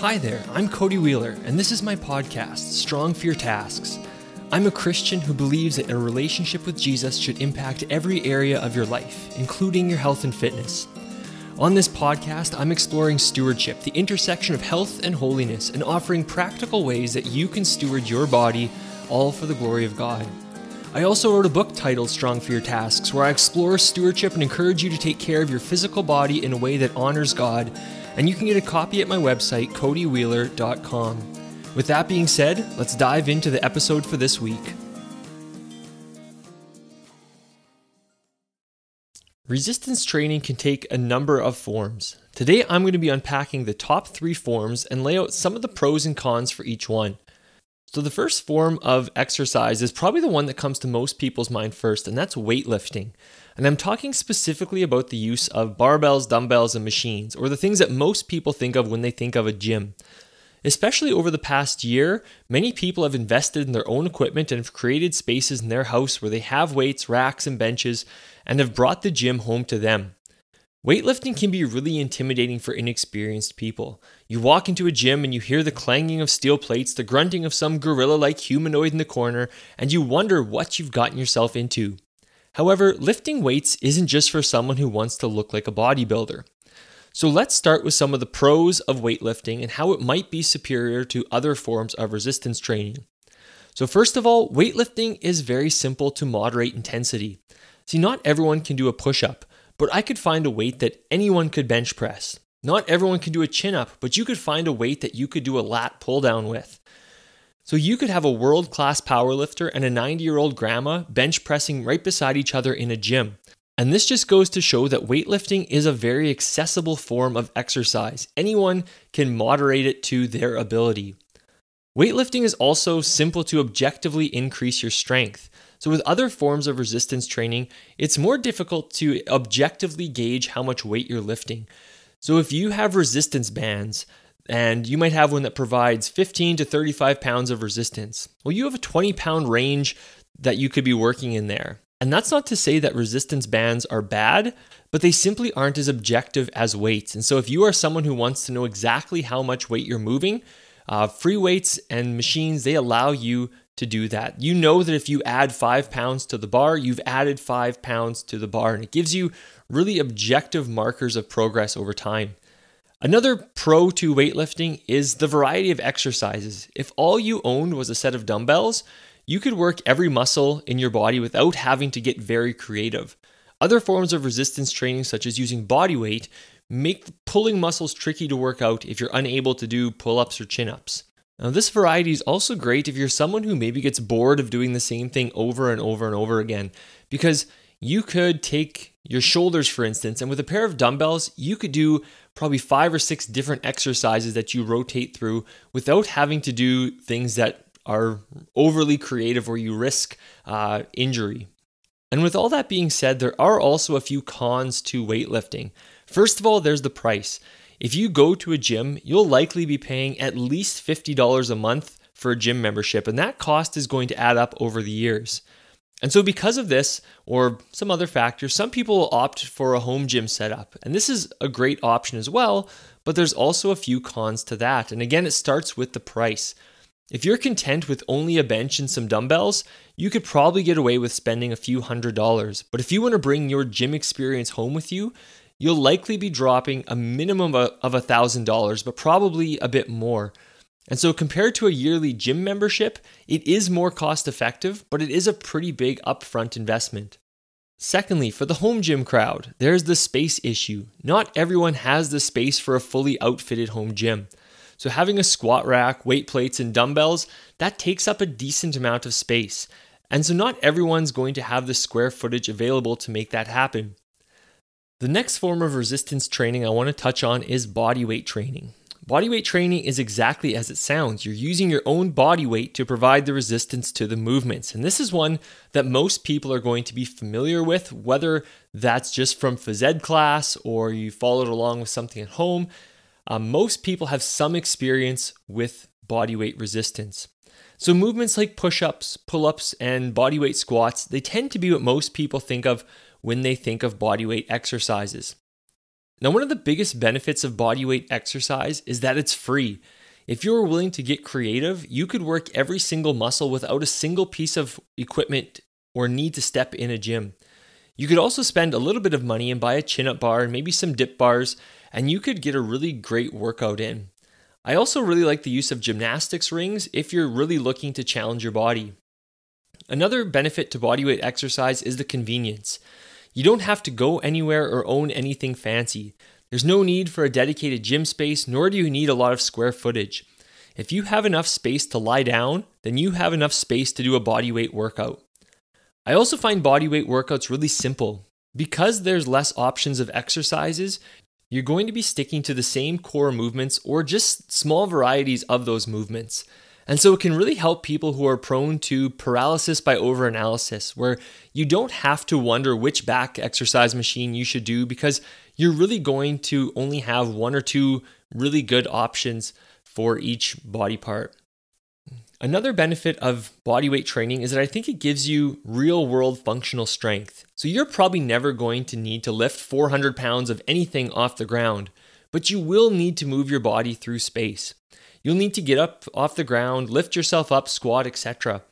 Hi there, I'm Cody Wheeler, and this is my podcast, Strong for Your Tasks. I'm a Christian who believes that a relationship with Jesus should impact every area of your life, including your health and fitness. On this podcast, I'm exploring stewardship, the intersection of health and holiness, and offering practical ways that you can steward your body, all for the glory of God. I also wrote a book titled Strong for Your Tasks, where I explore stewardship and encourage you to take care of your physical body in a way that honors God and you can get a copy at my website, codywheeler.com. With that being said, let's dive into the episode for this week. Resistance training can take a number of forms. Today, I'm going to be unpacking the top three forms and lay out some of the pros and cons for each one. So, the first form of exercise is probably the one that comes to most people's mind first, and that's weightlifting. And I'm talking specifically about the use of barbells, dumbbells, and machines, or the things that most people think of when they think of a gym. Especially over the past year, many people have invested in their own equipment and have created spaces in their house where they have weights, racks, and benches, and have brought the gym home to them. Weightlifting can be really intimidating for inexperienced people. You walk into a gym and you hear the clanging of steel plates, the grunting of some gorilla like humanoid in the corner, and you wonder what you've gotten yourself into. However, lifting weights isn't just for someone who wants to look like a bodybuilder. So let's start with some of the pros of weightlifting and how it might be superior to other forms of resistance training. So, first of all, weightlifting is very simple to moderate intensity. See, not everyone can do a push up, but I could find a weight that anyone could bench press. Not everyone can do a chin up, but you could find a weight that you could do a lat pull down with. So you could have a world class powerlifter and a 90 year old grandma bench pressing right beside each other in a gym. And this just goes to show that weightlifting is a very accessible form of exercise. Anyone can moderate it to their ability. Weightlifting is also simple to objectively increase your strength. So, with other forms of resistance training, it's more difficult to objectively gauge how much weight you're lifting. So, if you have resistance bands, and you might have one that provides 15 to 35 pounds of resistance. Well, you have a 20 pound range that you could be working in there. And that's not to say that resistance bands are bad, but they simply aren't as objective as weights. And so, if you are someone who wants to know exactly how much weight you're moving, uh, free weights and machines, they allow you to do that. You know that if you add five pounds to the bar, you've added five pounds to the bar, and it gives you really objective markers of progress over time. Another pro to weightlifting is the variety of exercises. If all you owned was a set of dumbbells, you could work every muscle in your body without having to get very creative. Other forms of resistance training, such as using body weight, make pulling muscles tricky to work out if you're unable to do pull ups or chin ups. Now, this variety is also great if you're someone who maybe gets bored of doing the same thing over and over and over again, because you could take your shoulders, for instance, and with a pair of dumbbells, you could do probably five or six different exercises that you rotate through without having to do things that are overly creative or you risk uh, injury. And with all that being said, there are also a few cons to weightlifting. First of all, there's the price. If you go to a gym, you'll likely be paying at least $50 a month for a gym membership, and that cost is going to add up over the years. And so, because of this or some other factors, some people will opt for a home gym setup. And this is a great option as well, but there's also a few cons to that. And again, it starts with the price. If you're content with only a bench and some dumbbells, you could probably get away with spending a few hundred dollars. But if you want to bring your gym experience home with you, you'll likely be dropping a minimum of a thousand dollars, but probably a bit more. And so, compared to a yearly gym membership, it is more cost effective, but it is a pretty big upfront investment. Secondly, for the home gym crowd, there's the space issue. Not everyone has the space for a fully outfitted home gym. So, having a squat rack, weight plates, and dumbbells, that takes up a decent amount of space. And so, not everyone's going to have the square footage available to make that happen. The next form of resistance training I want to touch on is body weight training. Body weight training is exactly as it sounds. You're using your own body weight to provide the resistance to the movements. And this is one that most people are going to be familiar with, whether that's just from phys ed class or you followed along with something at home. Um, most people have some experience with body weight resistance. So movements like push-ups, pull-ups, and bodyweight squats, they tend to be what most people think of when they think of bodyweight exercises. Now, one of the biggest benefits of bodyweight exercise is that it's free. If you're willing to get creative, you could work every single muscle without a single piece of equipment or need to step in a gym. You could also spend a little bit of money and buy a chin up bar and maybe some dip bars, and you could get a really great workout in. I also really like the use of gymnastics rings if you're really looking to challenge your body. Another benefit to bodyweight exercise is the convenience. You don't have to go anywhere or own anything fancy. There's no need for a dedicated gym space, nor do you need a lot of square footage. If you have enough space to lie down, then you have enough space to do a bodyweight workout. I also find bodyweight workouts really simple. Because there's less options of exercises, you're going to be sticking to the same core movements or just small varieties of those movements. And so it can really help people who are prone to paralysis by overanalysis, where you don't have to wonder which back exercise machine you should do because you're really going to only have one or two really good options for each body part. Another benefit of bodyweight training is that I think it gives you real world functional strength. So you're probably never going to need to lift 400 pounds of anything off the ground, but you will need to move your body through space. You'll need to get up off the ground, lift yourself up, squat, etc.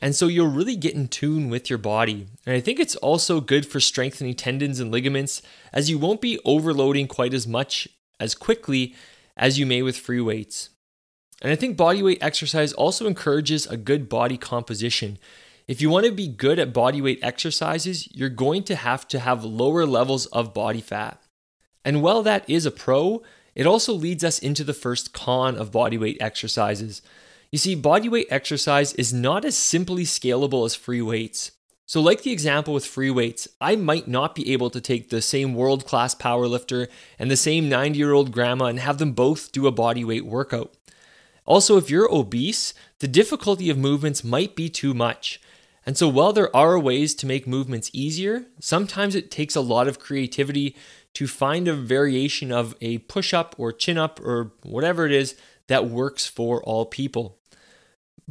And so you'll really get in tune with your body. And I think it's also good for strengthening tendons and ligaments as you won't be overloading quite as much as quickly as you may with free weights. And I think bodyweight exercise also encourages a good body composition. If you want to be good at bodyweight exercises, you're going to have to have lower levels of body fat. And while that is a pro, it also leads us into the first con of bodyweight exercises. You see, bodyweight exercise is not as simply scalable as free weights. So, like the example with free weights, I might not be able to take the same world class powerlifter and the same 90 year old grandma and have them both do a bodyweight workout. Also, if you're obese, the difficulty of movements might be too much. And so, while there are ways to make movements easier, sometimes it takes a lot of creativity to find a variation of a push up or chin up or whatever it is that works for all people.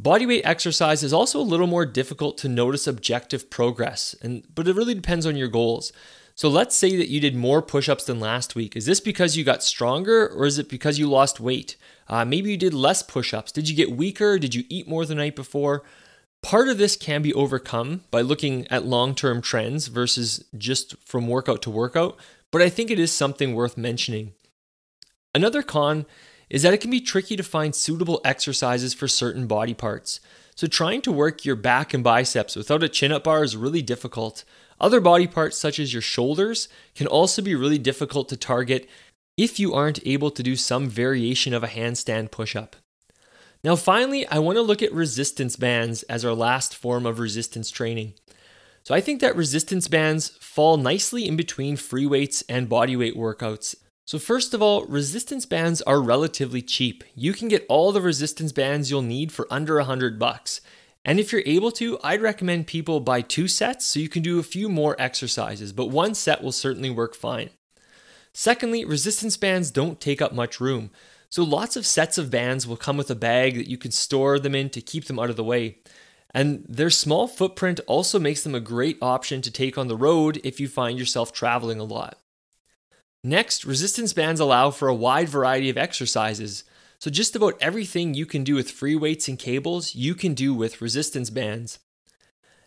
Bodyweight exercise is also a little more difficult to notice objective progress, and but it really depends on your goals. So let's say that you did more push ups than last week. Is this because you got stronger or is it because you lost weight? Uh, maybe you did less push ups. Did you get weaker? Did you eat more the night before? Part of this can be overcome by looking at long term trends versus just from workout to workout, but I think it is something worth mentioning. Another con is that it can be tricky to find suitable exercises for certain body parts. So, trying to work your back and biceps without a chin up bar is really difficult. Other body parts, such as your shoulders, can also be really difficult to target if you aren't able to do some variation of a handstand push up. Now, finally, I want to look at resistance bands as our last form of resistance training. So, I think that resistance bands fall nicely in between free weights and bodyweight workouts. So, first of all, resistance bands are relatively cheap. You can get all the resistance bands you'll need for under 100 bucks. And if you're able to, I'd recommend people buy two sets so you can do a few more exercises, but one set will certainly work fine. Secondly, resistance bands don't take up much room. So lots of sets of bands will come with a bag that you can store them in to keep them out of the way. And their small footprint also makes them a great option to take on the road if you find yourself traveling a lot. Next, resistance bands allow for a wide variety of exercises. So, just about everything you can do with free weights and cables, you can do with resistance bands.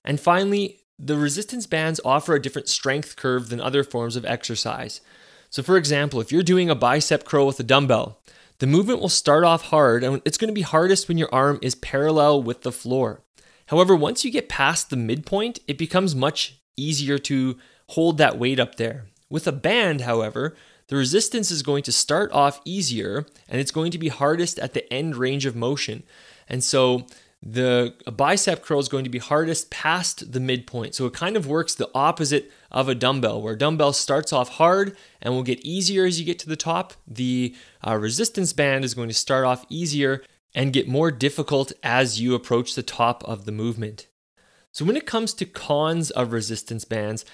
And finally, the resistance bands offer a different strength curve than other forms of exercise. So, for example, if you're doing a bicep curl with a dumbbell, the movement will start off hard and it's going to be hardest when your arm is parallel with the floor. However, once you get past the midpoint, it becomes much easier to hold that weight up there. With a band, however, the resistance is going to start off easier and it's going to be hardest at the end range of motion. And so the bicep curl is going to be hardest past the midpoint. So it kind of works the opposite of a dumbbell, where a dumbbell starts off hard and will get easier as you get to the top. The uh, resistance band is going to start off easier and get more difficult as you approach the top of the movement. So when it comes to cons of resistance bands,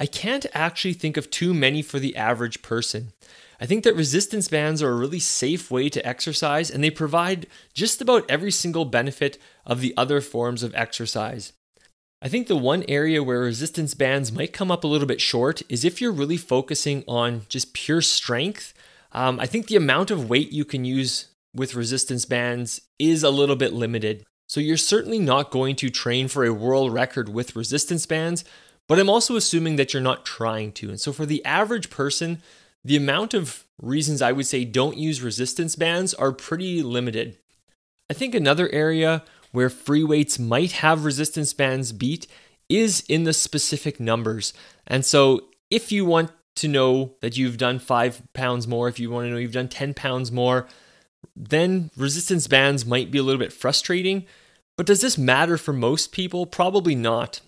I can't actually think of too many for the average person. I think that resistance bands are a really safe way to exercise and they provide just about every single benefit of the other forms of exercise. I think the one area where resistance bands might come up a little bit short is if you're really focusing on just pure strength. Um, I think the amount of weight you can use with resistance bands is a little bit limited. So you're certainly not going to train for a world record with resistance bands, but I'm also assuming that you're not trying to. And so for the average person, the amount of reasons I would say don't use resistance bands are pretty limited. I think another area where free weights might have resistance bands beat is in the specific numbers. And so if you want to know that you've done five pounds more, if you want to know you've done 10 pounds more, then resistance bands might be a little bit frustrating. But does this matter for most people? Probably not.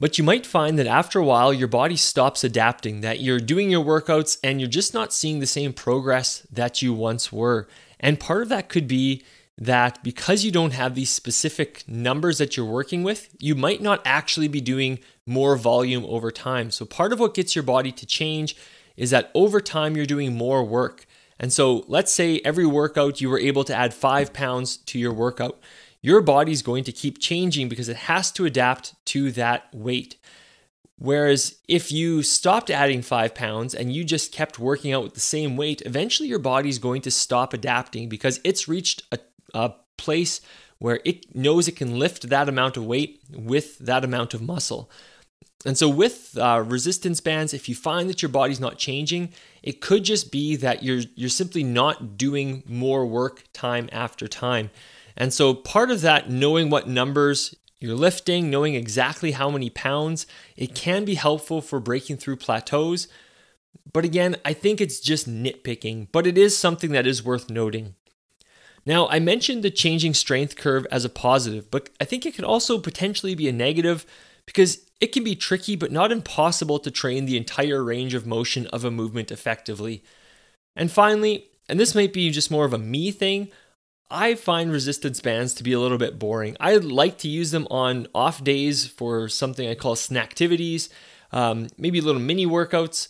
But you might find that after a while, your body stops adapting, that you're doing your workouts and you're just not seeing the same progress that you once were. And part of that could be that because you don't have these specific numbers that you're working with, you might not actually be doing more volume over time. So, part of what gets your body to change is that over time you're doing more work. And so, let's say every workout you were able to add five pounds to your workout. Your body's going to keep changing because it has to adapt to that weight. Whereas if you stopped adding five pounds and you just kept working out with the same weight, eventually your body's going to stop adapting because it's reached a a place where it knows it can lift that amount of weight with that amount of muscle. And so, with uh, resistance bands, if you find that your body's not changing, it could just be that you're you're simply not doing more work time after time. And so, part of that, knowing what numbers you're lifting, knowing exactly how many pounds, it can be helpful for breaking through plateaus. But again, I think it's just nitpicking, but it is something that is worth noting. Now, I mentioned the changing strength curve as a positive, but I think it could also potentially be a negative because it can be tricky but not impossible to train the entire range of motion of a movement effectively. And finally, and this might be just more of a me thing, I find resistance bands to be a little bit boring. I like to use them on off days for something I call snacktivities, um, maybe little mini workouts.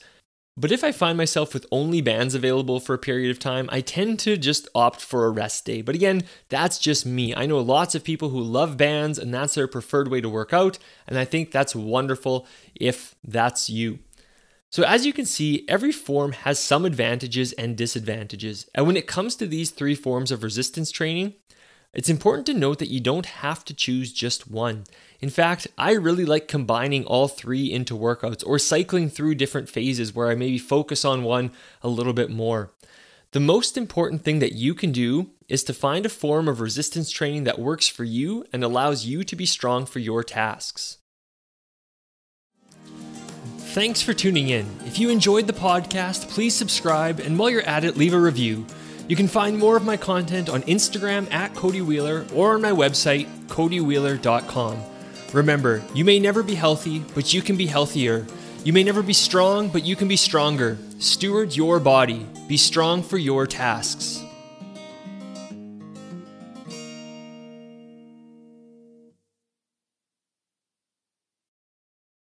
But if I find myself with only bands available for a period of time, I tend to just opt for a rest day. But again, that's just me. I know lots of people who love bands and that's their preferred way to work out, and I think that's wonderful if that's you. So, as you can see, every form has some advantages and disadvantages. And when it comes to these three forms of resistance training, it's important to note that you don't have to choose just one. In fact, I really like combining all three into workouts or cycling through different phases where I maybe focus on one a little bit more. The most important thing that you can do is to find a form of resistance training that works for you and allows you to be strong for your tasks. Thanks for tuning in. If you enjoyed the podcast, please subscribe and while you're at it, leave a review. You can find more of my content on Instagram at Cody Wheeler or on my website, codywheeler.com. Remember, you may never be healthy, but you can be healthier. You may never be strong, but you can be stronger. Steward your body. Be strong for your tasks.